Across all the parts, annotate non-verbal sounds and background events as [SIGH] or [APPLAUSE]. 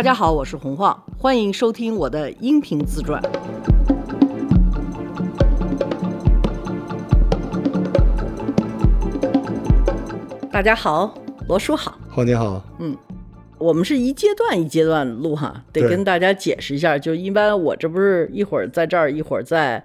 大家好，我是洪晃，欢迎收听我的音频自传。大家好，罗叔好。好你好，嗯我们是一阶段一阶段录哈，得跟大家解释一下。就一般我这不是一会儿在这儿，一会儿在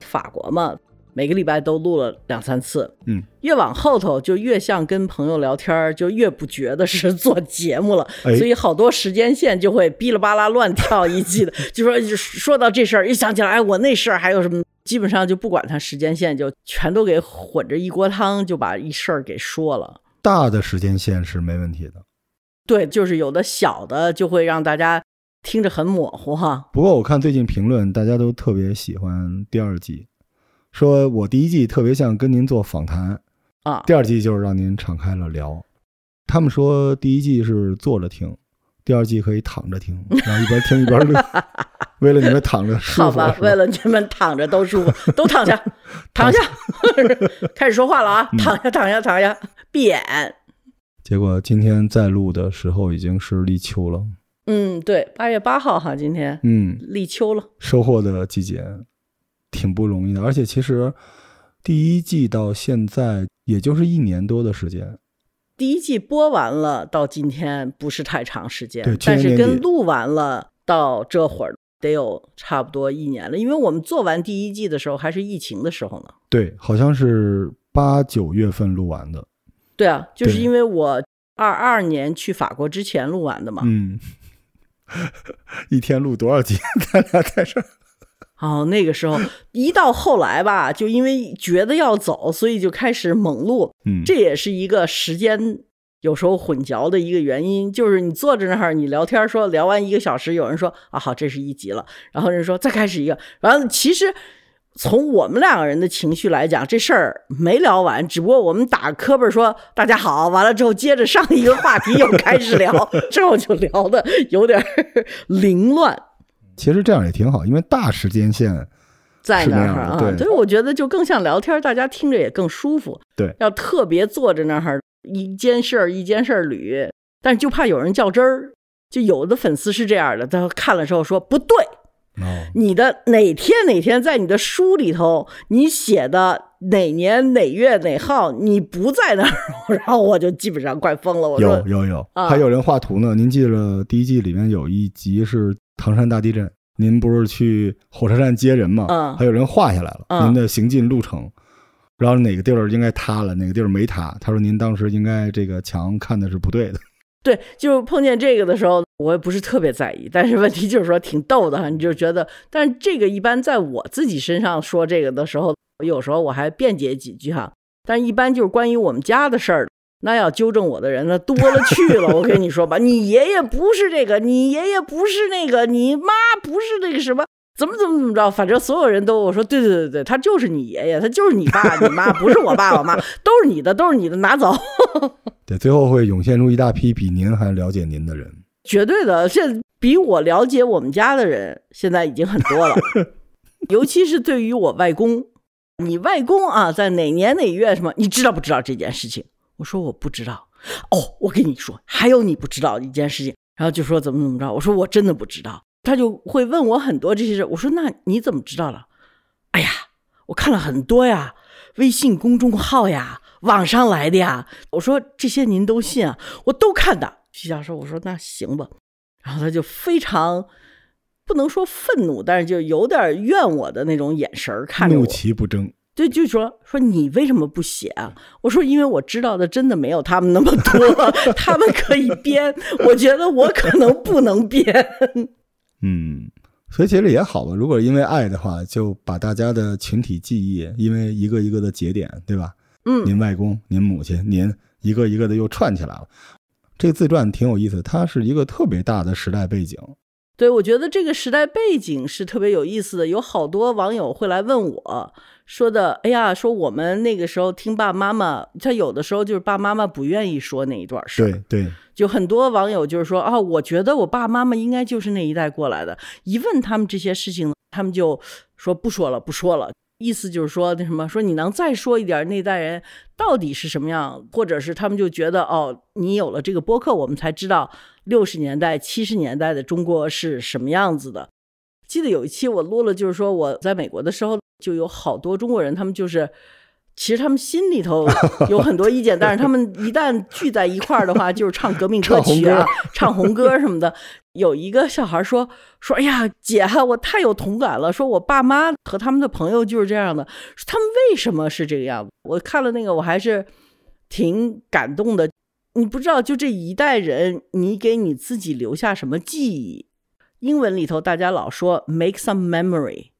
法国嘛，每个礼拜都录了两三次。嗯，越往后头就越像跟朋友聊天儿，就越不觉得是做节目了。哎所以好多时间线就会哔哩吧啦乱跳一记的。[LAUGHS] 就说就说到这事儿，一想起来，哎，我那事儿还有什么？基本上就不管它时间线，就全都给混着一锅汤，就把一事儿给说了。大的时间线是没问题的。对，就是有的小的就会让大家听着很模糊哈。不过我看最近评论，大家都特别喜欢第二季，说我第一季特别像跟您做访谈，啊，第二季就是让您敞开了聊。他们说第一季是坐着听，第二季可以躺着听，[LAUGHS] 然后一边听一边乐。为了你们躺着舒服，好吧，为了你们躺着都舒服，[LAUGHS] 都躺下，躺下，[LAUGHS] 开始说话了啊！嗯躺下，躺下，躺下，闭眼。结果今天在录的时候已经是立秋了，嗯，对，八月八号哈，今天嗯，立秋了。收获的季节挺不容易的，而且其实第一季到现在也就是一年多的时间，第一季播完了，到今天不是太长时间对，但是跟录完了到这会儿得有差不多一年了，因为我们做完第一季的时候还是疫情的时候呢。对，好像是八九月份录完的，对啊，就是因为我二二年去法国之前录完的嘛。嗯，[LAUGHS] 一天录多少集？[LAUGHS] 咱俩在这儿，哦，那个时候 [LAUGHS] 一到后来吧，就因为觉得要走，所以就开始猛录，嗯，这也是一个时间有时候混淆的一个原因。就是你坐在那儿，你聊天说聊完一个小时，有人说啊好，这是一集了，然后人说再开始一个，然后其实。从我们两个人的情绪来讲，这事儿没聊完，只不过我们打磕巴说大家好，完了之后接着上一个话题又开始聊，[LAUGHS] 之后就聊的有点 [LAUGHS] 凌乱。其实这样也挺好，因为大时间线，在那那儿啊，所以我觉得就更像聊天，大家听着也更舒服。对要特别坐着那儿一件事儿一件事儿捋，但是就怕有人较真儿。就有的粉丝是这样的，他看了之后说不对，哦，你的哪天哪天在你的书里头你写的哪年哪月哪号你不在那儿，[LAUGHS] 然后我就基本上快疯了。我说有有有，啊还有人画图呢。您记得第一季里面有一集是唐山大地震，您不是去火车站接人吗？嗯还有人画下来了嗯您的行进路程，然后哪个地儿应该塌了，哪个地儿没塌。他说您当时应该这个墙看的是不对的。[LAUGHS] 对，就是碰见这个的时候，我也不是特别在意，但是问题就是说挺逗的哈，你就觉得，但是这个一般在我自己身上说这个的时候，有时候我还辩解几句哈，但是一般就是关于我们家的事儿，那要纠正我的人那多了去了，[LAUGHS] 我跟你说吧，你爷爷不是这个，你爷爷不是那个，你妈不是那个什么。怎么怎么怎么着，反正所有人都我说对对对对，他就是你爷爷，他就是你爸你妈，不是我爸我妈，都是你的，都是你的，拿走。对，最后会涌现出一大批比您还了解您的人。绝对的，现比我了解我们家的人现在已经很多了，[LAUGHS] 尤其是对于我外公，你外公啊，在哪年哪月什么，你知道不知道这件事情？我说我不知道。哦，我跟你说，还有你不知道的一件事情，然后就说怎么怎么着，我说我真的不知道。他就会问我很多这些事，我说那你怎么知道了？哎呀，我看了很多呀，微信公众号呀，网上来的呀。我说这些您都信啊？我都看的。徐教授，我说那行吧。然后他就非常不能说愤怒，但是就有点怨我的那种眼神看着怒。其不争。对，就说说你为什么不写啊？我说因为我知道的真的没有他们那么多，[LAUGHS] 他们可以编，我觉得我可能不能编。[LAUGHS] 嗯，所以其实也好吧。如果因为爱的话，就把大家的群体记忆，因为一个一个的节点，对吧？嗯，您外公、您母亲、您一个一个的又串起来了。这个自传挺有意思，它是一个特别大的时代背景。对，我觉得这个时代背景是特别有意思的，有好多网友会来问我说的，哎呀，说我们那个时候听爸妈妈，他有的时候就是爸妈妈不愿意说那一段事儿，对对，就很多网友就是说啊，我觉得我爸妈妈应该就是那一代过来的，一问他们这些事情，他们就说不说了，不说了。意思就是说那什么，说你能再说一点那代人到底是什么样，或者是他们就觉得哦，你有了这个播客，我们才知道六十年代、七十年代的中国是什么样子的。记得有一期我录了，就是说我在美国的时候，就有好多中国人，他们就是其实他们心里头 [LAUGHS] 有很多意见，但是他们一旦聚在一块儿的话，就是唱革命歌曲啊，唱红歌什么的。有一个小孩说说：“哎呀，姐，我太有同感了。说我爸妈和他们的朋友就是这样的，说他们为什么是这个样子？我看了那个，我还是挺感动的。你不知道，就这一代人，你给你自己留下什么记忆？”英文里头，大家老说 “make some memory”，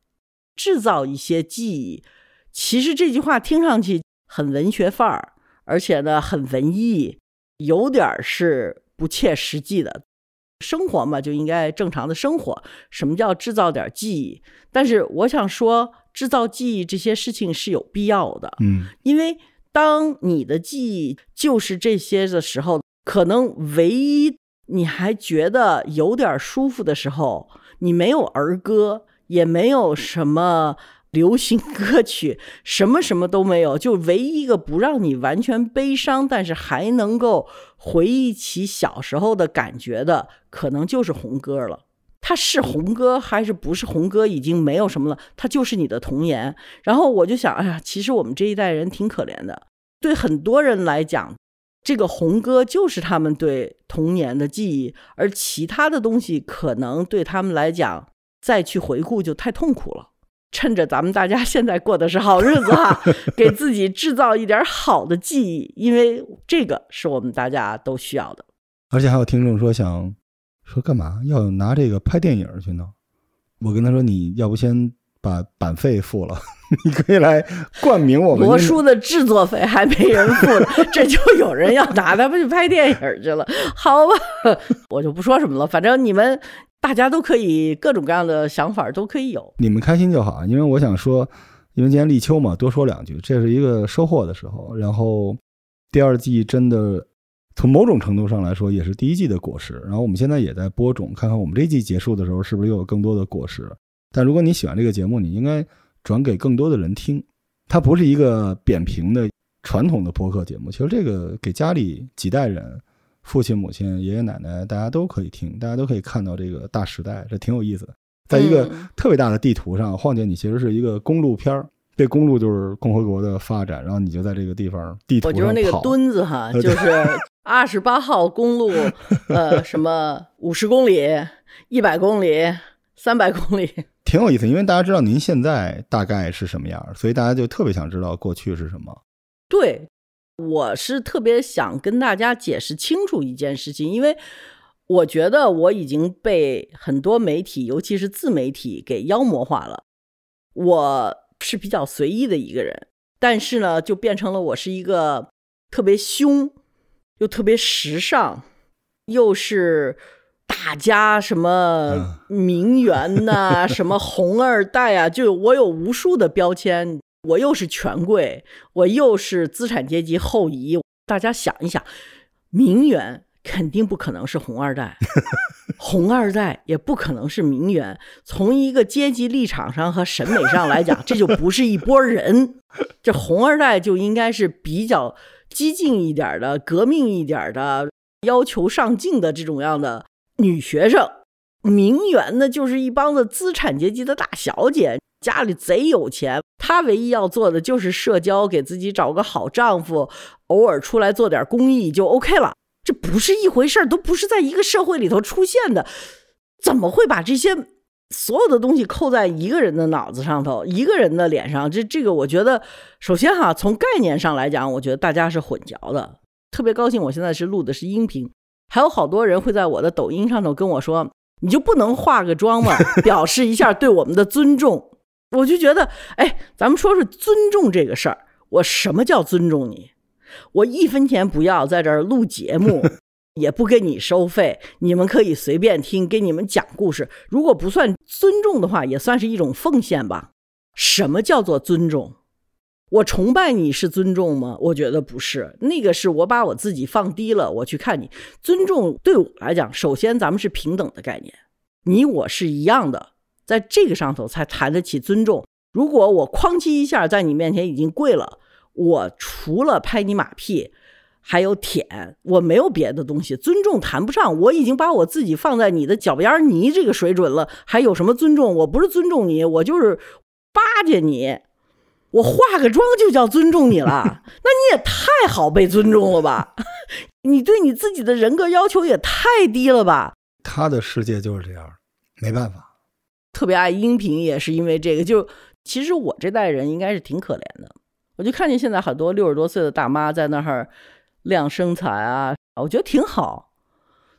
制造一些记忆。其实这句话听上去很文学范儿，而且呢很文艺，有点是不切实际的。生活嘛，就应该正常的生活。什么叫制造点记忆？但是我想说，制造记忆这些事情是有必要的。嗯，因为当你的记忆就是这些的时候，可能唯一。你还觉得有点舒服的时候，你没有儿歌，也没有什么流行歌曲，什么什么都没有，就唯一一个不让你完全悲伤，但是还能够回忆起小时候的感觉的，可能就是红歌了。它是红歌还是不是红歌，已经没有什么了，它就是你的童年。然后我就想，哎呀，其实我们这一代人挺可怜的，对很多人来讲。这个红歌就是他们对童年的记忆，而其他的东西可能对他们来讲，再去回顾就太痛苦了。趁着咱们大家现在过的是好日子哈，[LAUGHS] 给自己制造一点好的记忆，因为这个是我们大家都需要的。而且还有听众说想说干嘛要拿这个拍电影去呢？我跟他说你要不先。把版费付了，[LAUGHS] 你可以来冠名我们魔书的制作费还没人付呢，[LAUGHS] 这就有人要拿它去拍电影去了。好吧，[LAUGHS] 我就不说什么了，反正你们大家都可以各种各样的想法都可以有，你们开心就好。因为我想说，因为今天立秋嘛，多说两句，这是一个收获的时候。然后第二季真的从某种程度上来说，也是第一季的果实。然后我们现在也在播种，看看我们这季结束的时候，是不是又有更多的果实。但如果你喜欢这个节目，你应该转给更多的人听。它不是一个扁平的传统的播客节目，其实这个给家里几代人，父亲、母亲、爷爷奶奶，大家都可以听，大家都可以看到这个大时代，这挺有意思的。在一个特别大的地图上，晃姐，你其实是一个公路片儿，这公路就是共和国的发展，然后你就在这个地方地图。我就是那个墩子哈，[LAUGHS] 就是二十八号公路，呃，什么 [LAUGHS] 五十公里、一百公里。三百公里 [LAUGHS] 挺有意思，因为大家知道您现在大概是什么样，所以大家就特别想知道过去是什么。对，我是特别想跟大家解释清楚一件事情，因为我觉得我已经被很多媒体，尤其是自媒体给妖魔化了。我是比较随意的一个人，但是呢，就变成了我是一个特别凶，又特别时尚，又是。大家什么名媛呐，[LAUGHS] 什么红二代啊，就我有无数的标签。我又是权贵，我又是资产阶级后裔。大家想一想，名媛肯定不可能是红二代，[LAUGHS] 红二代也不可能是名媛。从一个阶级立场上和审美上来讲，[LAUGHS] 这就不是一拨人。这红二代就应该是比较激进一点的、革命一点的、要求上进的这种样的。女学生，名媛呢，就是一帮子资产阶级的大小姐，家里贼有钱。她唯一要做的就是社交，给自己找个好丈夫，偶尔出来做点公益就 OK 了。这不是一回事儿，都不是在一个社会里头出现的。怎么会把这些所有的东西扣在一个人的脑子上头，一个人的脸上？这这个，我觉得，首先哈，从概念上来讲，我觉得大家是混淆的。特别高兴，我现在是录的是音频。还有好多人会在我的抖音上头跟我说：“你就不能化个妆吗？[LAUGHS] 表示一下对我们的尊重。”我就觉得，哎，咱们说说尊重这个事儿。我什么叫尊重你？我一分钱不要，在这儿录节目，[LAUGHS] 也不给你收费，你们可以随便听，给你们讲故事。如果不算尊重的话，也算是一种奉献吧。什么叫做尊重？我崇拜你是尊重吗？我觉得不是，那个是我把我自己放低了，我去看你。尊重对我来讲，首先咱们是平等的概念，你我是一样的，在这个上头才谈得起尊重。如果我哐叽一下在你面前已经跪了，我除了拍你马屁，还有舔，我没有别的东西，尊重谈不上。我已经把我自己放在你的脚边泥这个水准了，还有什么尊重？我不是尊重你，我就是巴结你。我化个妆就叫尊重你了，[LAUGHS] 那你也太好被尊重了吧？[LAUGHS] 你对你自己的人格要求也太低了吧？他的世界就是这样，没办法。特别爱音频也是因为这个，就其实我这代人应该是挺可怜的。我就看见现在很多六十多岁的大妈在那儿亮身材啊，我觉得挺好。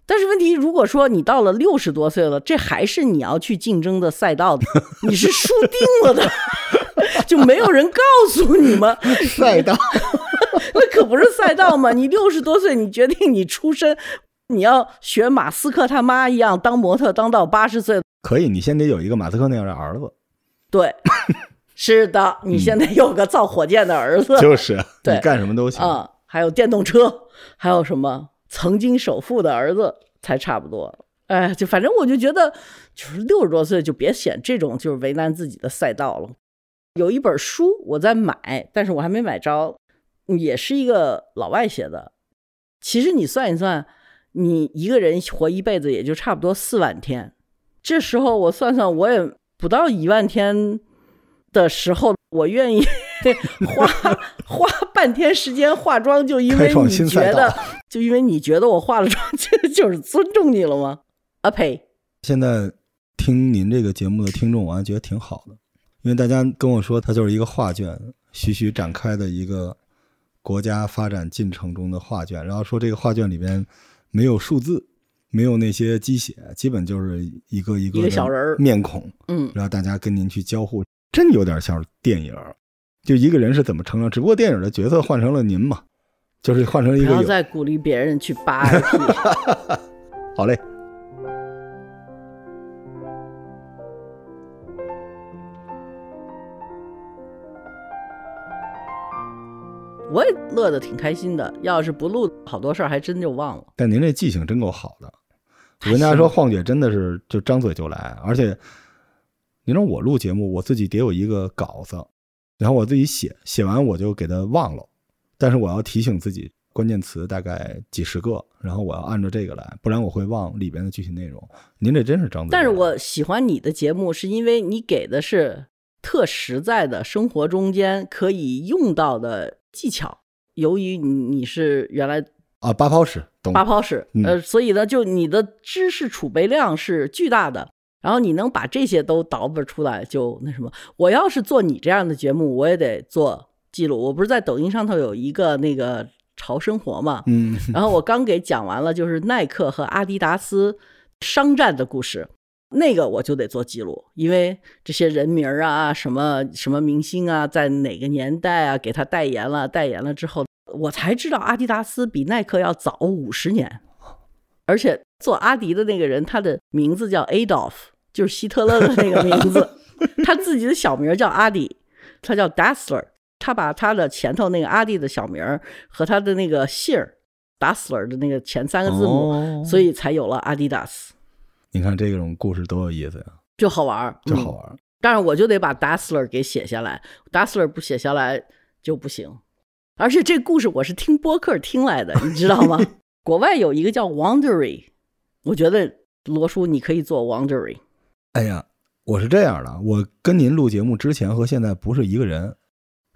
但是问题，如果说你到了六十多岁了，这还是你要去竞争的赛道的，你是输定了的。就没有人告诉你吗？[LAUGHS] 赛道，[LAUGHS] 那可不是赛道吗？你六十多岁，你决定你出身，你要学马斯克他妈一样当模特，当到八十岁。可以，你先得有一个马斯克那样的儿子。对，[LAUGHS] 是的，你现在有个造火箭的儿子，就是对，干什么都行啊。还有电动车，还有什么曾经首富的儿子才差不多。哎，就反正我就觉得，就是六十多岁就别选这种就是为难自己的赛道了。有一本书我在买，但是我还没买着，也是一个老外写的。其实你算一算，你一个人活一辈子也就差不多四万天。这时候我算算，我也不到一万天的时候，我愿意 [LAUGHS] 花 [LAUGHS] 花半天时间化妆，就因为你觉得，就因为你觉得我化了妆这 [LAUGHS] 就是尊重你了吗？啊呸！现在听您这个节目的听众，我还觉得挺好的。因为大家跟我说，它就是一个画卷，徐徐展开的一个国家发展进程中的画卷。然后说这个画卷里边没有数字，没有那些鸡血，基本就是一个一个小人面孔。嗯，然后大家跟您去交互，真有点像电影。就一个人是怎么成长，只不过电影的角色换成了您嘛，就是换成一个。不要再鼓励别人去扒。[LAUGHS] 好嘞。我也乐得挺开心的。要是不录，好多事儿还真就忘了。但您这记性真够好的。我跟大家说，晃姐真的是就张嘴就来，而且，您说我录节目，我自己得有一个稿子，然后我自己写，写完我就给他忘了。但是我要提醒自己，关键词大概几十个，然后我要按照这个来，不然我会忘里边的具体内容。您这真是张嘴。但是我喜欢你的节目，是因为你给的是特实在的生活中间可以用到的。技巧，由于你你是原来啊八抛式，八抛式，呃，所以呢，就你的知识储备量是巨大的，然后你能把这些都倒饬出来，就那什么。我要是做你这样的节目，我也得做记录。我不是在抖音上头有一个那个潮生活嘛，嗯，然后我刚给讲完了，就是耐克和阿迪达斯商战的故事。那个我就得做记录，因为这些人名啊，什么什么明星啊，在哪个年代啊给他代言了，代言了之后，我才知道阿迪达斯比耐克要早五十年，而且做阿迪的那个人，他的名字叫 Adolf，就是希特勒的那个名字，[LAUGHS] 他自己的小名叫阿迪，他叫 Dassler，他把他的前头那个阿迪的小名和他的那个姓儿 Dassler 的那个前三个字母，所以才有了阿迪达斯。你看这种故事多有意思呀，就好玩儿就好玩儿但是我就得把 Dassler 给写下来，Dassler 不写下来就不行。而且这故事我是听播客听来的，你知道吗？[LAUGHS] 国外有一个叫 Wondery，我觉得罗叔你可以做 Wondery。哎呀，我是这样的，我跟您录节目之前和现在不是一个人，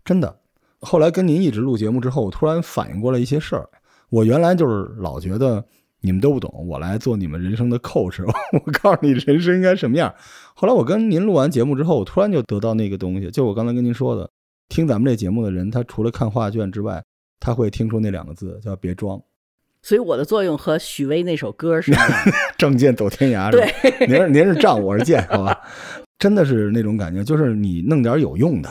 真的。后来跟您一直录节目之后，我突然反应过来一些事儿。我原来就是老觉得。你们都不懂，我来做你们人生的 coach，[LAUGHS] 我告诉你人生应该什么样。后来我跟您录完节目之后，我突然就得到那个东西，就我刚才跟您说的，听咱们这节目的人，他除了看画卷之外，他会听出那两个字叫“别装”。所以我的作用和许巍那首歌似的，[LAUGHS] 仗剑走天涯。对，您是您是仗，我是剑，好吧？真的是那种感觉，就是你弄点有用的，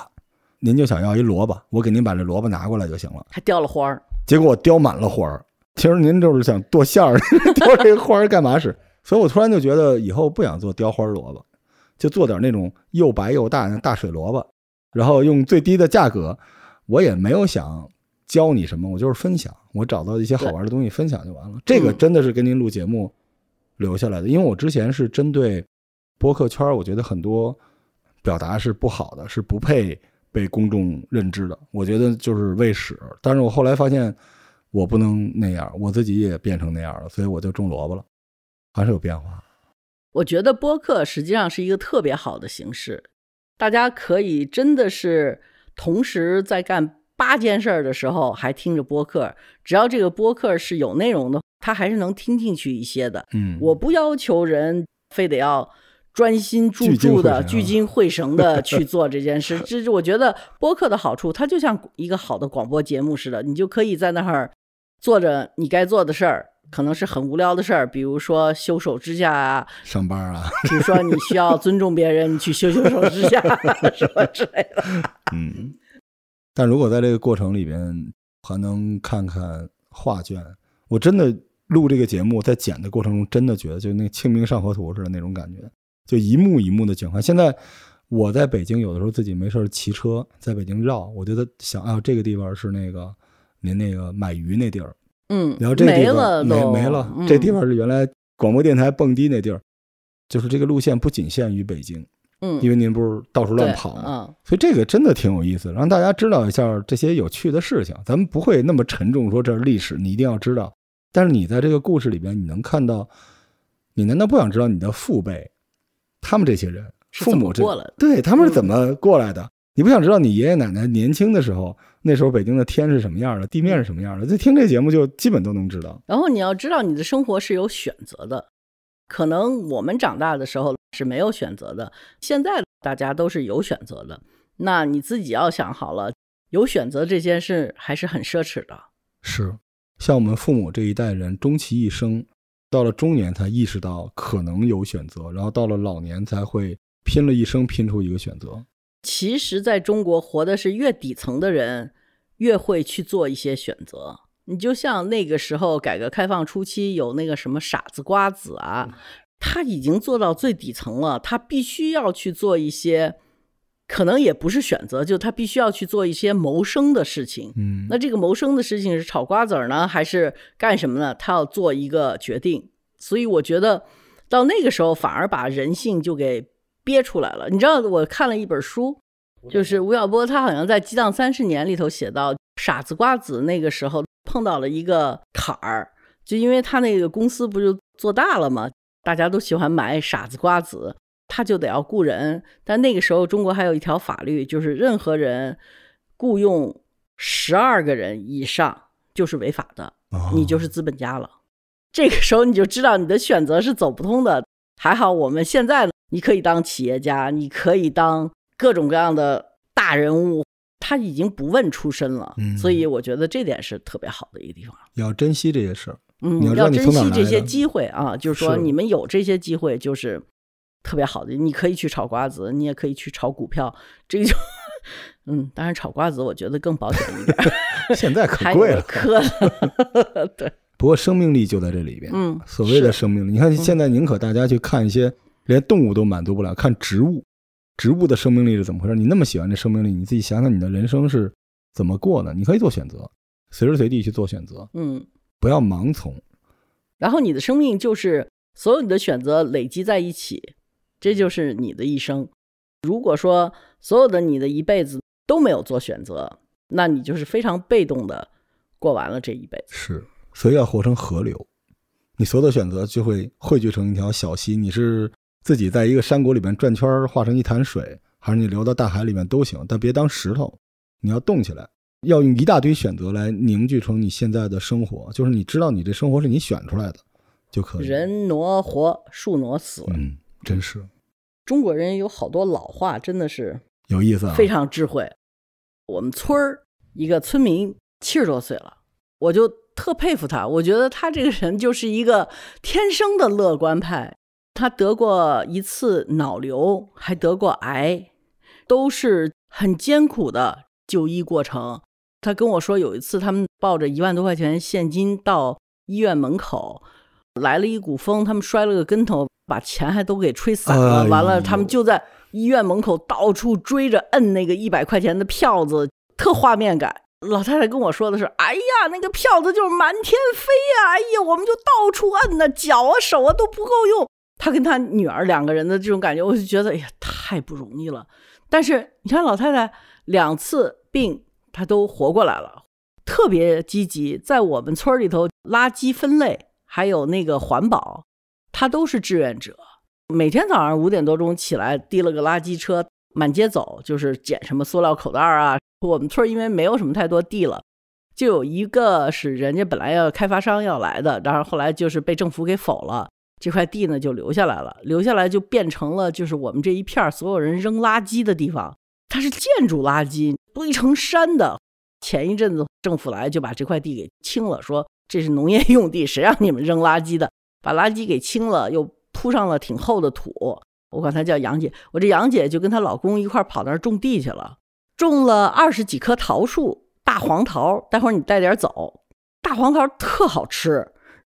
您就想要一萝卜，我给您把这萝卜拿过来就行了。还雕了花儿，结果我雕满了花儿。其实您就是想剁馅儿，[LAUGHS] 雕这个花儿干嘛使？所以我突然就觉得以后不想做雕花萝卜，就做点那种又白又大的大水萝卜，然后用最低的价格。我也没有想教你什么，我就是分享，我找到一些好玩的东西分享就完了。这个真的是跟您录节目留下来的，因为我之前是针对播客圈，我觉得很多表达是不好的，是不配被公众认知的。我觉得就是为屎。但是我后来发现。我不能那样，我自己也变成那样了，所以我就种萝卜了，还是有变化。我觉得播客实际上是一个特别好的形式，大家可以真的是同时在干八件事儿的时候还听着播客，只要这个播客是有内容的，他还是能听进去一些的。嗯，我不要求人非得要专心注注的、聚精会神的 [LAUGHS] 去做这件事。这是我觉得播客的好处，它就像一个好的广播节目似的，你就可以在那儿做着你该做的事儿。可能是很无聊的事儿，比如说修手指甲啊，上班啊，比如说你需要尊重别人，你去修修手指甲什么之类的。嗯，但如果在这个过程里边还能看看画卷，我真的录这个节目，在剪的过程中，真的觉得就那《清明上河图》似的那种感觉，就一幕一幕的景观。现在我在北京，有的时候自己没事骑车在北京绕，我觉得想啊，这个地方是那个您那个买鱼那地儿。嗯，然后这个地方没没了，这地方是原来广播电台蹦迪那地儿，就是这个路线不仅限于北京，嗯，因为您不是到处乱跑嘛，所以这个真的挺有意思，让大家知道一下这些有趣的事情。咱们不会那么沉重，说这是历史，你一定要知道。但是你在这个故事里边，你能看到，你难道不想知道你的父辈，他们这些人，父母这对他们是怎么过来的？你不想知道你爷爷奶奶年轻的时候？那时候北京的天是什么样的，地面是什么样的？就听这节目就基本都能知道。然后你要知道，你的生活是有选择的。可能我们长大的时候是没有选择的，现在大家都是有选择的。那你自己要想好了，有选择这件事还是很奢侈的。是，像我们父母这一代人，终其一生，到了中年才意识到可能有选择，然后到了老年才会拼了一生拼出一个选择。其实，在中国活的是越底层的人。越会去做一些选择。你就像那个时候改革开放初期有那个什么傻子瓜子啊，他已经做到最底层了，他必须要去做一些，可能也不是选择，就他必须要去做一些谋生的事情。嗯，那这个谋生的事情是炒瓜子儿呢，还是干什么呢？他要做一个决定。所以我觉得到那个时候反而把人性就给憋出来了。你知道，我看了一本书。就是吴晓波，他好像在《激荡三十年》里头写到，傻子瓜子那个时候碰到了一个坎儿，就因为他那个公司不就做大了嘛，大家都喜欢买傻子瓜子，他就得要雇人。但那个时候中国还有一条法律，就是任何人雇佣十二个人以上就是违法的，你就是资本家了。这个时候你就知道你的选择是走不通的。还好我们现在你可以当企业家，你可以当。各种各样的大人物，他已经不问出身了，所以我觉得这点是特别好的一个地方。要珍惜这些事儿，嗯，要珍惜这些机会啊！就是说，你们有这些机会，就是特别好的。你可以去炒瓜子，你也可以去炒股票，这个就，[LAUGHS] 嗯，当然炒瓜子我觉得更保险一点。[LAUGHS] 现在可贵了，可 [LAUGHS] 对。不过生命力就在这里边，嗯，所谓的生命力，你看现在宁可大家去看一些连动物都满足不了，看植物。植物的生命力是怎么回事？你那么喜欢这生命力，你自己想想你的人生是怎么过的？你可以做选择，随时随地去做选择，嗯，不要盲从。然后你的生命就是所有你的选择累积在一起，这就是你的一生。如果说所有的你的一辈子都没有做选择，那你就是非常被动的过完了这一辈子。是，所以要活成河流，你所有的选择就会汇聚成一条小溪。你是。自己在一个山谷里面转圈化成一潭水，还是你流到大海里面都行，但别当石头。你要动起来，要用一大堆选择来凝聚成你现在的生活。就是你知道你这生活是你选出来的，就可以。人挪活，树挪死。嗯，真是。中国人有好多老话，真的是有意思，非常智慧。我们村儿一个村民七十多岁了，我就特佩服他。我觉得他这个人就是一个天生的乐观派。他得过一次脑瘤，还得过癌，都是很艰苦的就医过程。他跟我说，有一次他们抱着一万多块钱现金到医院门口，来了一股风，他们摔了个跟头，把钱还都给吹散了。完了，他们就在医院门口到处追着摁那个一百块钱的票子，特画面感。老太太跟我说的是：“哎呀，那个票子就是满天飞呀！哎呀，我们就到处摁呢，脚啊手啊都不够用。”她跟她女儿两个人的这种感觉，我就觉得哎呀，太不容易了。但是你看老太太两次病，她都活过来了。特别积极，在我们村里头，垃圾分类还有那个环保，他都是志愿者。每天早上五点多钟起来，提了个垃圾车满街走，就是捡什么塑料口袋啊。我们村因为没有什么太多地了，就有一个是人家本来要开发商要来的，然后后来就是被政府给否了，这块地呢就留下来了，留下来就变成了就是我们这一片所有人扔垃圾的地方。它是建筑垃圾堆成山的。前一阵子政府来就把这块地给清了，说这是农业用地，谁让你们扔垃圾的？把垃圾给清了，又铺上了挺厚的土。我管她叫杨姐，我这杨姐就跟她老公一块跑那儿种地去了，种了二十几棵桃树，大黄桃。待会儿你带点走，大黄桃特好吃。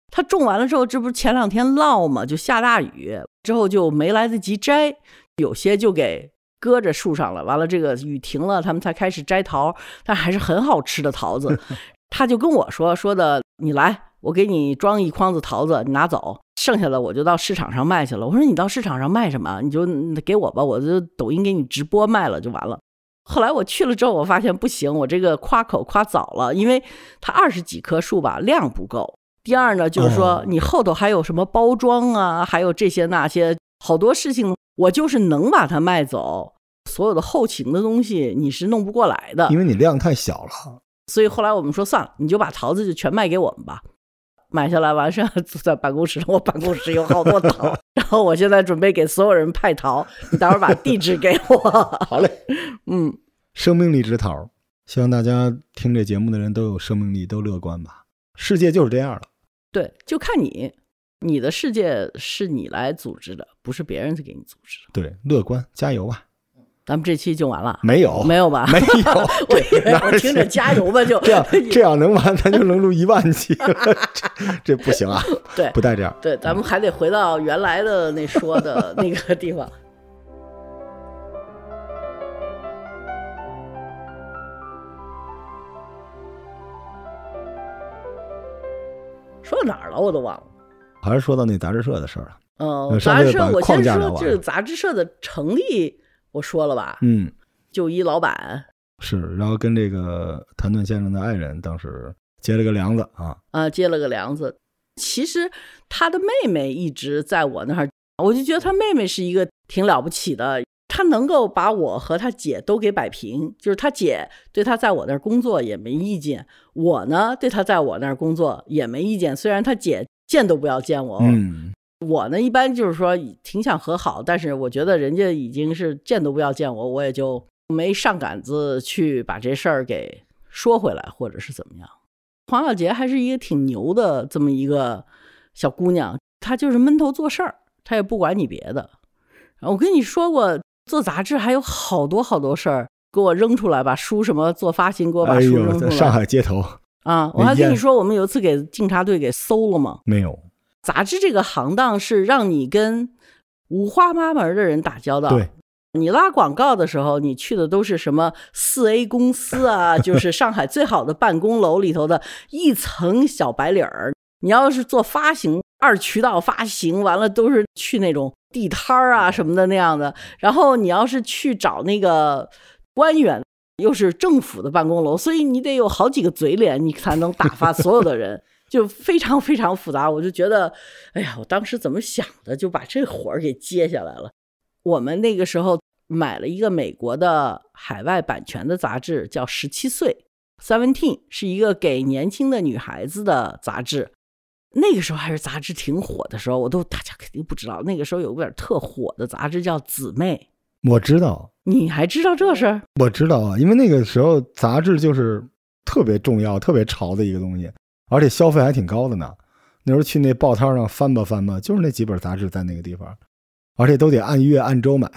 她种完了之后，这不是前两天涝嘛，就下大雨，之后就没来得及摘，有些就给。搁着树上了，完了这个雨停了，他们才开始摘桃，但还是很好吃的桃子。[LAUGHS] 他就跟我说说的，你来，我给你装一筐子桃子，你拿走，剩下的我就到市场上卖去了。我说你到市场上卖什么？你就给我吧，我就抖音给你直播卖了就完了。后来我去了之后，我发现不行，我这个夸口夸早了，因为它二十几棵树吧，量不够。第二呢，就是说你后头还有什么包装啊，还有这些那些好多事情。我就是能把它卖走，所有的后勤的东西你是弄不过来的，因为你量太小了。所以后来我们说算了，你就把桃子就全卖给我们吧，买下来完 [LAUGHS] 事坐在办公室，我办公室有好多桃，[LAUGHS] 然后我现在准备给所有人派桃，你待会儿把地址给我。[LAUGHS] 好嘞，嗯，生命力之桃，希望大家听这节目的人都有生命力，都乐观吧。世界就是这样了，对，就看你。你的世界是你来组织的，不是别人去给你组织的。对，乐观，加油吧！咱们这期就完了？没有，没有吧？没有。[LAUGHS] 我以为我听着加油吧，就这样，[LAUGHS] 这样能完，咱就能录一万期。这这不行啊！[LAUGHS] 对，不带这样。对，咱们还得回到原来的那说的那个地方。说到哪儿了？我都忘了。还是说到那杂志社的事儿了。嗯，杂志社我先说，这个杂志社的成立，我说了吧？嗯，就一老板是，然后跟这个谭盾先生的爱人当时结了个梁子啊。啊，结了个梁子。其实他的妹妹一直在我那儿，我就觉得他妹妹是一个挺了不起的。他能够把我和他姐都给摆平，就是他姐对他在我那儿工作也没意见，我呢对他在我那儿工作也没意见。虽然他姐见都不要见我，嗯，我呢一般就是说挺想和好，但是我觉得人家已经是见都不要见我，我也就没上杆子去把这事儿给说回来，或者是怎么样。黄小杰还是一个挺牛的这么一个小姑娘，她就是闷头做事儿，她也不管你别的。我跟你说过。做杂志还有好多好多事儿，给我扔出来，把书什么做发行，给我把书扔出来。上海街头啊，我还跟你说，我们有一次给警察队给搜了吗？没有。杂志这个行当是让你跟五花八门的人打交道。对，你拉广告的时候，你去的都是什么四 A 公司啊，就是上海最好的办公楼里头的一层小白领儿。你要是做发行，二渠道发行，完了都是去那种。地摊儿啊什么的那样的，然后你要是去找那个官员，又是政府的办公楼，所以你得有好几个嘴脸，你才能打发所有的人，就非常非常复杂。我就觉得，哎呀，我当时怎么想的，就把这活儿给接下来了。我们那个时候买了一个美国的海外版权的杂志，叫《十七岁》（Seventeen），是一个给年轻的女孩子的杂志。那个时候还是杂志挺火的时候，我都大家肯定不知道。那个时候有本特火的杂志叫《姊妹》，我知道。你还知道这事儿？我知道啊，因为那个时候杂志就是特别重要、特别潮的一个东西，而且消费还挺高的呢。那时候去那报摊上翻吧翻吧，就是那几本杂志在那个地方，而且都得按月按周买。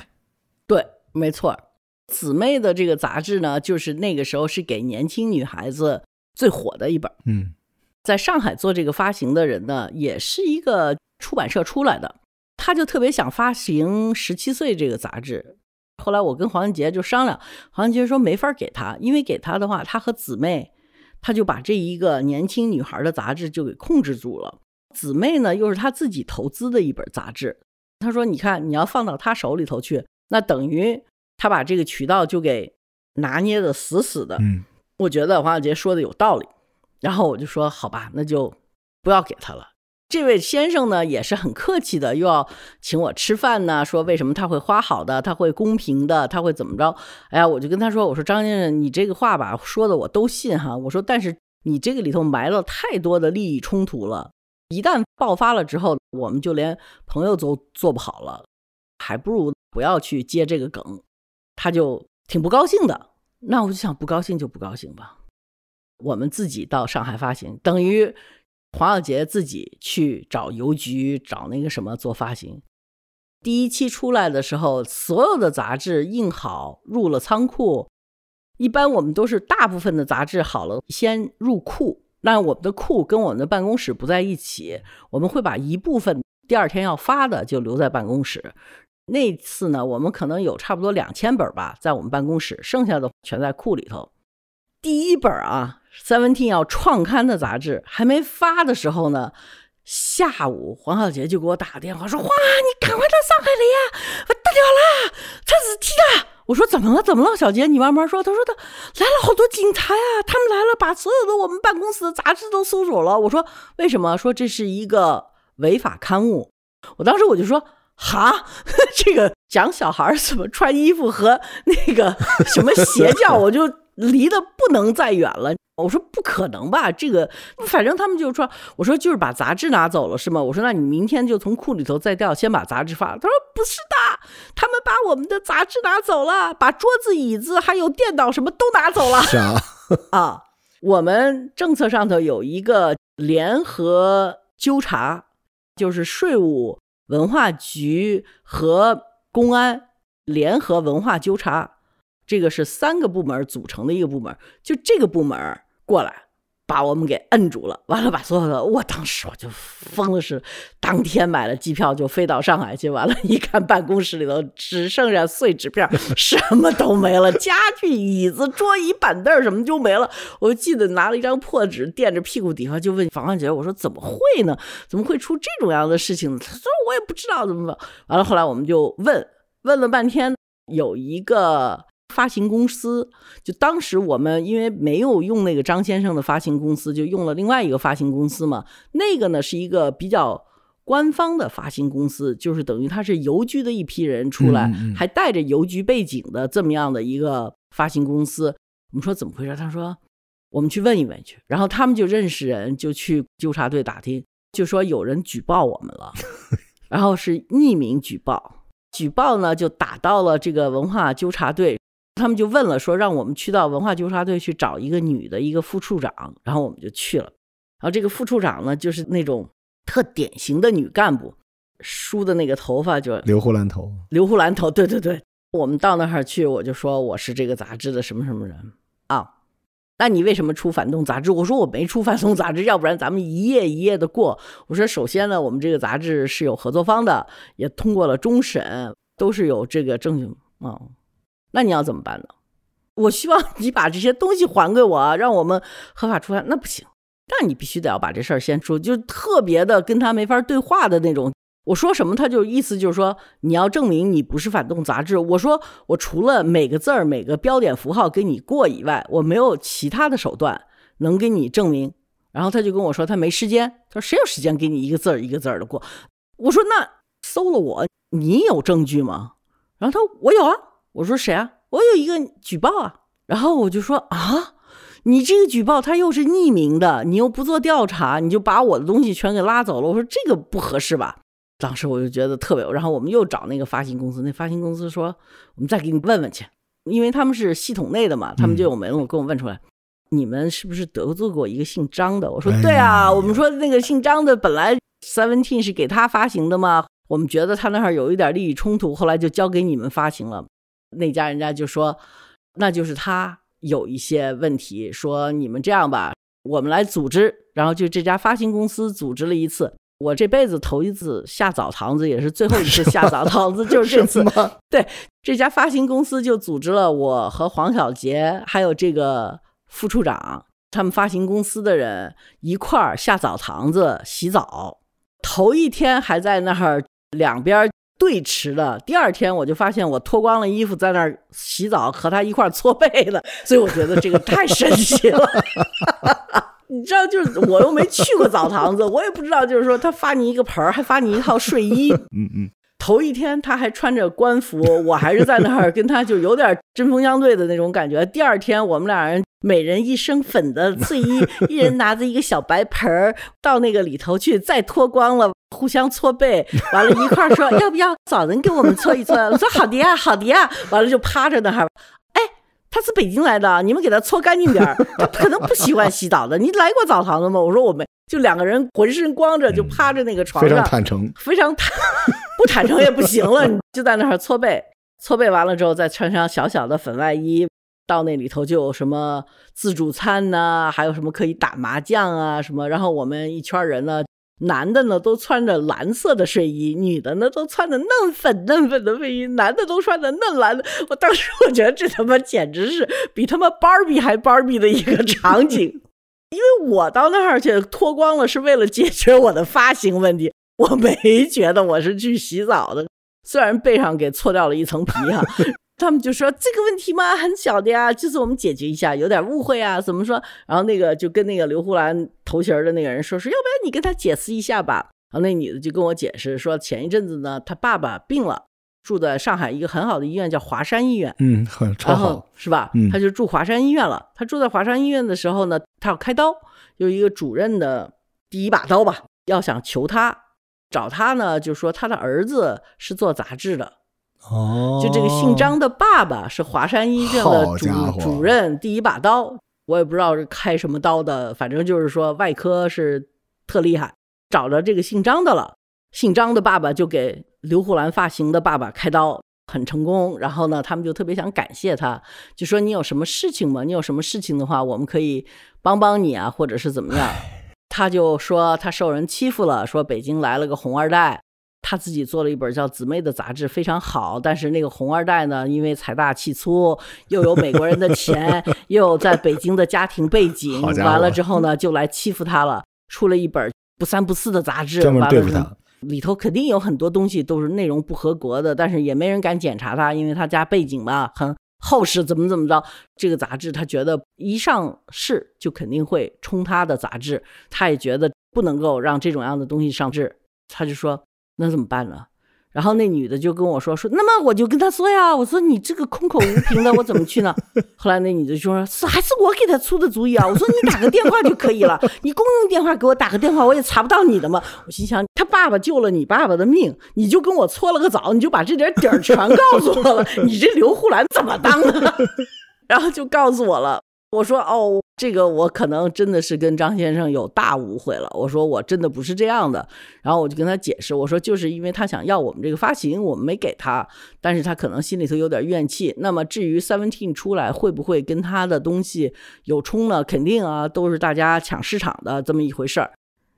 对，没错。姊妹的这个杂志呢，就是那个时候是给年轻女孩子最火的一本。嗯。在上海做这个发行的人呢，也是一个出版社出来的，他就特别想发行《十七岁》这个杂志。后来我跟黄文杰就商量，黄文杰说没法给他，因为给他的话，他和姊妹他就把这一个年轻女孩的杂志就给控制住了。姊妹呢，又是他自己投资的一本杂志。他说：“你看，你要放到他手里头去，那等于他把这个渠道就给拿捏的死死的。”嗯。我觉得黄小杰说的有道理，然后我就说好吧，那就不要给他了。这位先生呢也是很客气的，又要请我吃饭呢，说为什么他会花好的，他会公平的，他会怎么着？哎呀，我就跟他说，我说张先生，你这个话吧说的我都信哈，我说但是你这个里头埋了太多的利益冲突了，一旦爆发了之后，我们就连朋友都做不好了，还不如不要去接这个梗。他就挺不高兴的，那我就想不高兴就不高兴吧，我们自己到上海发行，等于。黄小杰自己去找邮局找那个什么做发行。第一期出来的时候，所有的杂志印好入了仓库。一般我们都是大部分的杂志好了先入库，那我们的库跟我们的办公室不在一起，我们会把一部分第二天要发的就留在办公室。那次呢，我们可能有差不多两千本吧，在我们办公室，剩下的全在库里头。第一本啊。Seventeen 要创刊的杂志还没发的时候呢，下午黄小杰就给我打个电话说：“哇，你赶快到上海来呀，不得了啦，出事体了！”我说：“怎么了？怎么了？”小杰，你慢慢说。他说：“他来了好多警察呀，他们来了，把所有的我们办公室的杂志都搜走了。”我说：“为什么？说这是一个违法刊物。”我当时我就说：“哈，[LAUGHS] 这个讲小孩怎么穿衣服和那个什么邪教，我就离得不能再远了。”我说不可能吧，这个反正他们就说，我说就是把杂志拿走了是吗？我说那你明天就从库里头再调，先把杂志发。他说不是的，他们把我们的杂志拿走了，把桌子、椅子还有电脑什么都拿走了。啥？啊，我们政策上头有一个联合纠察，就是税务、文化局和公安联合文化纠察。这个是三个部门组成的一个部门，就这个部门过来把我们给摁住了，完了把所有的，我当时我就疯了似的，当天买了机票就飞到上海去，完了，一看办公室里头只剩下碎纸片，什么都没了，家具、椅子、桌椅、板凳什么就没了。我记得拿了一张破纸垫着屁股底下，就问房姐，我说怎么会呢？怎么会出这种样的事情？他说我也不知道怎么。完了后来我们就问问了半天，有一个。发行公司就当时我们因为没有用那个张先生的发行公司，就用了另外一个发行公司嘛。那个呢是一个比较官方的发行公司，就是等于他是邮局的一批人出来，还带着邮局背景的这么样的一个发行公司。我们说怎么回事？他说我们去问一问去。然后他们就认识人，就去纠察队打听，就说有人举报我们了，[LAUGHS] 然后是匿名举报，举报呢就打到了这个文化纠察队。他们就问了，说让我们去到文化纠察队去找一个女的，一个副处长，然后我们就去了。然后这个副处长呢，就是那种特典型的女干部，梳的那个头发就留胡兰头，留胡兰头。对对对，我们到那儿去，我就说我是这个杂志的什么什么人啊？那你为什么出反动杂志？我说我没出反动杂志，要不然咱们一页一页的过。我说首先呢，我们这个杂志是有合作方的，也通过了终审，都是有这个证据啊。那你要怎么办呢？我希望你把这些东西还给我，让我们合法出版。那不行，那你必须得要把这事儿先说，就特别的跟他没法对话的那种。我说什么，他就意思就是说，你要证明你不是反动杂志。我说我除了每个字儿、每个标点符号给你过以外，我没有其他的手段能给你证明。然后他就跟我说他没时间，他说谁有时间给你一个字儿一个字儿的过？我说那搜了我，你有证据吗？然后他说我有啊。我说谁啊？我有一个举报啊，然后我就说啊，你这个举报他又是匿名的，你又不做调查，你就把我的东西全给拉走了。我说这个不合适吧？当时我就觉得特别，然后我们又找那个发行公司，那发行公司说我们再给你问问去，因为他们是系统内的嘛，他们就有门路跟我问出来，你们是不是得罪过一个姓张的？我说对啊，我们说那个姓张的本来 Seventeen 是给他发行的嘛，我们觉得他那儿有一点利益冲突，后来就交给你们发行了。那家人家就说，那就是他有一些问题，说你们这样吧，我们来组织，然后就这家发行公司组织了一次，我这辈子头一次下澡堂子，也是最后一次下澡 [LAUGHS] 堂子，就是这次。对，这家发行公司就组织了我和黄小杰，还有这个副处长，他们发行公司的人一块儿下澡堂子洗澡，头一天还在那儿两边。对持的。第二天我就发现我脱光了衣服在那儿洗澡，和他一块儿搓背的，[LAUGHS] 所以我觉得这个太神奇了。[LAUGHS] 你知道，就是我又没去过澡堂子，我也不知道，就是说他发你一个盆儿，还发你一套睡衣。[LAUGHS] 嗯嗯，头一天他还穿着官服，我还是在那儿跟他就有点针锋相对的那种感觉。第二天我们俩人每人一身粉的睡衣，一人拿着一个小白盆儿到那个里头去，再脱光了互相搓背，完了一块儿说 [LAUGHS] 要不要找人给我们搓一搓？我说好的呀，好的呀，完了就趴着那儿。他是北京来的，你们给他搓干净点儿。[LAUGHS] 他可能不喜欢洗澡的。你来过澡堂子吗？我说我没就两个人浑身光着，就趴着那个床上，非常坦诚，非常坦，[LAUGHS] 不坦诚也不行了。你就在那儿搓背，搓背完了之后，再穿上小小的粉外衣，到那里头就有什么自助餐呐，还有什么可以打麻将啊什么。然后我们一圈人呢。男的呢都穿着蓝色的睡衣，女的呢都穿着嫩粉嫩粉的睡衣，男的都穿着嫩蓝的。[LAUGHS] 我当时我觉得这他妈简直是比他妈芭比还芭比的一个场景，[LAUGHS] 因为我到那儿去脱光了是为了解决我的发型问题，我没觉得我是去洗澡的，虽然背上给搓掉了一层皮哈。他们就说这个问题嘛很小的呀，就是我们解决一下，有点误会啊，怎么说？然后那个就跟那个刘胡兰头衔的那个人说，说要不然你跟他解释一下吧。然后那女的就跟我解释说，前一阵子呢，她爸爸病了，住在上海一个很好的医院，叫华山医院，嗯，很超好，是吧？嗯，他就住华山医院了。他住在华山医院的时候呢，他要开刀，有一个主任的第一把刀吧，要想求他找他呢，就说他的儿子是做杂志的。哦，就这个姓张的爸爸是华山医院的主主任，第一把刀，我也不知道是开什么刀的，反正就是说外科是特厉害，找着这个姓张的了。姓张的爸爸就给刘胡兰发型的爸爸开刀，很成功。然后呢，他们就特别想感谢他，就说你有什么事情吗？你有什么事情的话，我们可以帮帮你啊，或者是怎么样？他就说他受人欺负了，说北京来了个红二代。他自己做了一本叫《姊妹》的杂志，非常好。但是那个红二代呢，因为财大气粗，又有美国人的钱，[LAUGHS] 又有在北京的家庭背景，完了之后呢，就来欺负他了。出了一本不三不四的杂志，专门对付他。里头肯定有很多东西都是内容不合格的，但是也没人敢检查他，因为他家背景吧很厚实，怎么怎么着。这个杂志他觉得一上市就肯定会冲他的杂志，他也觉得不能够让这种样的东西上市，他就说。那怎么办呢？然后那女的就跟我说说，那么我就跟他说呀，我说你这个空口无凭的，我怎么去呢？[LAUGHS] 后来那女的就说，是还是我给他出的主意啊。我说你打个电话就可以了，你公用电话给我打个电话，我也查不到你的嘛。我心想，他爸爸救了你爸爸的命，你就跟我搓了个澡，你就把这点底儿全告诉我了，你这刘胡兰怎么当的？[LAUGHS] 然后就告诉我了。我说哦，这个我可能真的是跟张先生有大误会了。我说我真的不是这样的，然后我就跟他解释，我说就是因为他想要我们这个发行，我们没给他，但是他可能心里头有点怨气。那么至于 Seventeen 出来会不会跟他的东西有冲呢？肯定啊，都是大家抢市场的这么一回事儿。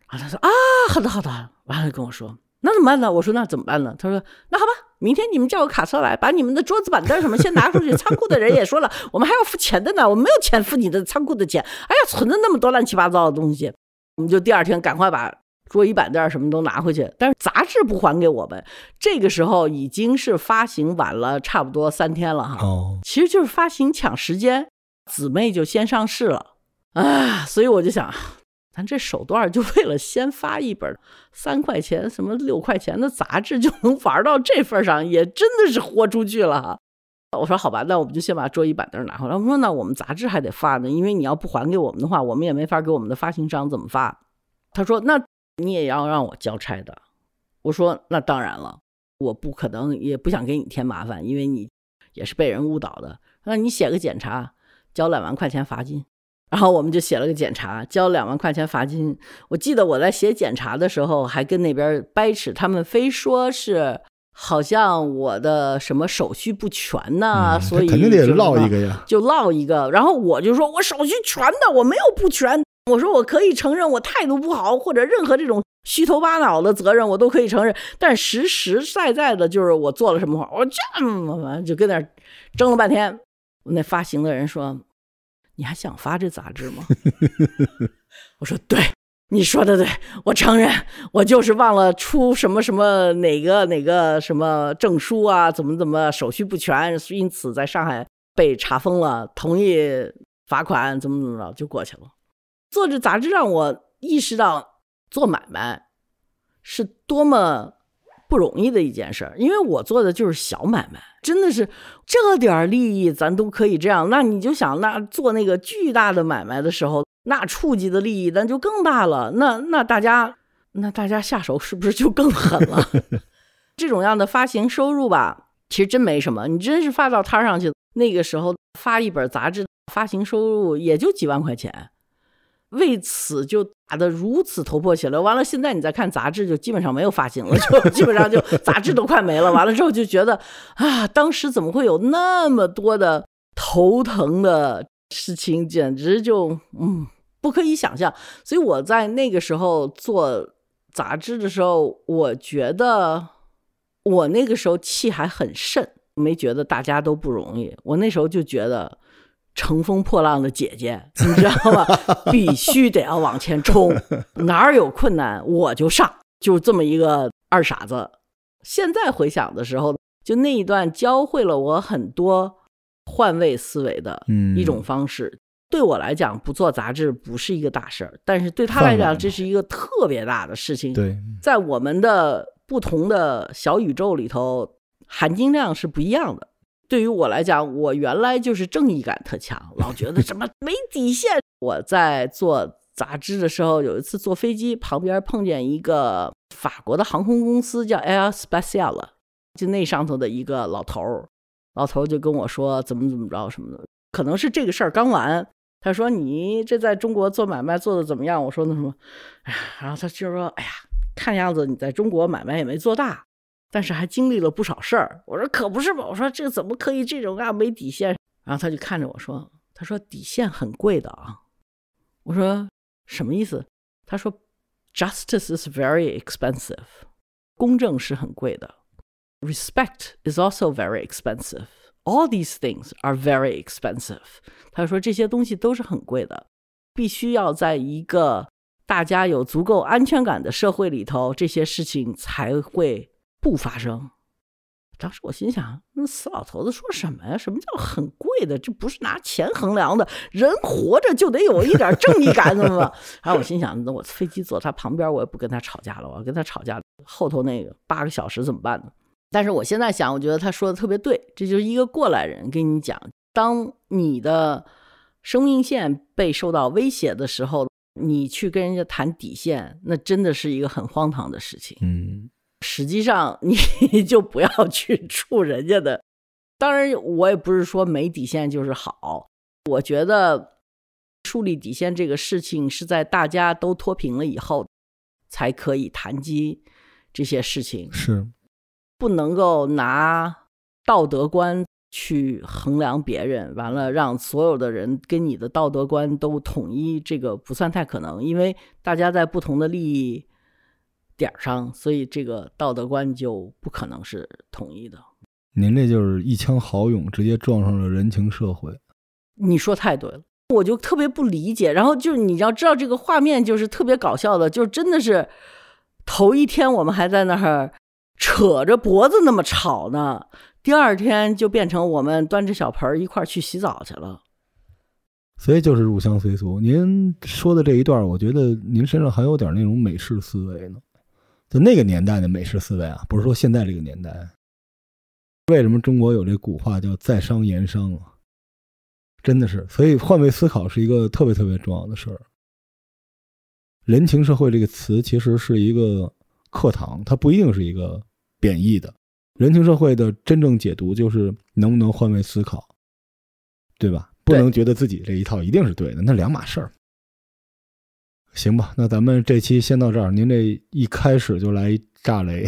啊，他说啊，好的好的，完了跟我说。那怎么办呢？我说那怎么办呢？他说那好吧，明天你们叫个卡车来，把你们的桌子板凳什么先拿出去。仓库的人也说了，我们还要付钱的呢，我没有钱付你的仓库的钱。哎呀，存着那么多乱七八糟的东西，我们就第二天赶快把桌椅板凳什么都拿回去。但是杂志不还给我们，这个时候已经是发行晚了差不多三天了哈。哦，其实就是发行抢时间，姊妹就先上市了啊，所以我就想。咱这手段就为了先发一本三块钱、什么六块钱的杂志，就能玩到这份上，也真的是豁出去了。我说好吧，那我们就先把桌椅板凳拿回来。我说那我们杂志还得发呢，因为你要不还给我们的话，我们也没法给我们的发行商怎么发。他说那你也要让我交差的。我说那当然了，我不可能也不想给你添麻烦，因为你也是被人误导的。那你写个检查，交两万块钱罚金。然后我们就写了个检查，交两万块钱罚金。我记得我在写检查的时候，还跟那边掰扯，他们非说是好像我的什么手续不全呐，所以肯定得落一个呀，就落一个。然后我就说我手续全的，我没有不全。我说我可以承认我态度不好，或者任何这种虚头巴脑的责任，我都可以承认。但实实在在的就是我做了什么话，我这么就跟那争了半天。那发行的人说。你还想发这杂志吗？[LAUGHS] 我说对，你说的对，我承认，我就是忘了出什么什么哪个哪个什么证书啊，怎么怎么手续不全，因此在上海被查封了，同意罚款，怎么怎么着就过去了。做这杂志让我意识到做买卖是多么不容易的一件事儿，因为我做的就是小买卖，真的是这点利益咱都可以这样，那你就想那做那个巨大的买卖的时候。那触及的利益那就更大了，那那大家那大家下手是不是就更狠了？[LAUGHS] 这种样的发行收入吧，其实真没什么。你真是发到摊上去，那个时候发一本杂志发行收入也就几万块钱，为此就打得如此头破血流。完了，现在你再看杂志，就基本上没有发行 [LAUGHS] 了，就基本上就杂志都快没了。完了之后就觉得啊，当时怎么会有那么多的头疼的事情，简直就嗯。不可以想象，所以我在那个时候做杂志的时候，我觉得我那个时候气还很盛，没觉得大家都不容易。我那时候就觉得乘风破浪的姐姐，[LAUGHS] 你知道吗？[LAUGHS] 必须得要往前冲，[LAUGHS] 哪儿有困难我就上，就这么一个二傻子。现在回想的时候，就那一段教会了我很多换位思维的一种方式。对我来讲，不做杂志不是一个大事儿，但是对他来讲，这是一个特别大的事情。对，在我们的不同的小宇宙里头，含金量是不一样的。对于我来讲，我原来就是正义感特强，老觉得什么没底线。我在做杂志的时候，有一次坐飞机，旁边碰见一个法国的航空公司叫 Air Special，就那上头的一个老头儿，老头儿就跟我说怎么怎么着什么的，可能是这个事儿刚完。他说：“你这在中国做买卖做的怎么样？”我说：“那什么，哎呀。”然后他就说：“哎呀，看样子你在中国买卖也没做大，但是还经历了不少事儿。”我说：“可不是嘛？”我说：“这怎么可以这种啊没底线？”然后他就看着我说：“他说底线很贵的啊。”我说：“什么意思？”他说：“Justice is very expensive，公正是很贵的。Respect is also very expensive。” All these things are very expensive。他说这些东西都是很贵的，必须要在一个大家有足够安全感的社会里头，这些事情才会不发生。当时我心想，那死老头子说什么呀？什么叫很贵的？这不是拿钱衡量的。人活着就得有一点正义感，怎么吧？然后我心想，那我飞机坐他旁边，我也不跟他吵架了。我要跟他吵架，后头那个八个小时怎么办呢？但是我现在想，我觉得他说的特别对，这就是一个过来人跟你讲，当你的生命线被受到威胁的时候，你去跟人家谈底线，那真的是一个很荒唐的事情。嗯，实际上你 [LAUGHS] 就不要去 [LAUGHS] 触人家的。当然，我也不是说没底线就是好。我觉得树立底线这个事情是在大家都脱贫了以后才可以谈及这些事情。是。不能够拿道德观去衡量别人，完了让所有的人跟你的道德观都统一，这个不算太可能，因为大家在不同的利益点上，所以这个道德观就不可能是统一的。您这就是一腔豪勇，直接撞上了人情社会。你说太对了，我就特别不理解。然后就是你要知道，这个画面就是特别搞笑的，就真的是头一天我们还在那儿。扯着脖子那么吵呢，第二天就变成我们端着小盆一块去洗澡去了。所以就是入乡随俗。您说的这一段，我觉得您身上还有点那种美式思维呢，就那个年代的美式思维啊，不是说现在这个年代。为什么中国有这古话叫在商言商啊？真的是，所以换位思考是一个特别特别重要的事儿。人情社会这个词其实是一个。课堂，它不一定是一个贬义的。人情社会的真正解读就是能不能换位思考，对吧？不能觉得自己这一套一定是对的，那两码事儿。行吧，那咱们这期先到这儿。您这一开始就来炸雷，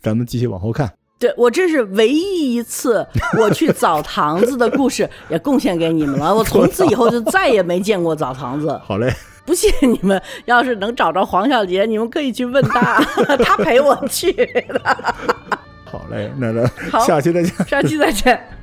咱们继续往后看。对我这是唯一一次我去澡堂子的故事，也贡献给你们了。我从此以后就再也没见过澡堂子。好嘞。不信你们要是能找着黄小杰，你们可以去问他，他陪我去的。[LAUGHS] 好嘞，那咱下期再见。下期再见。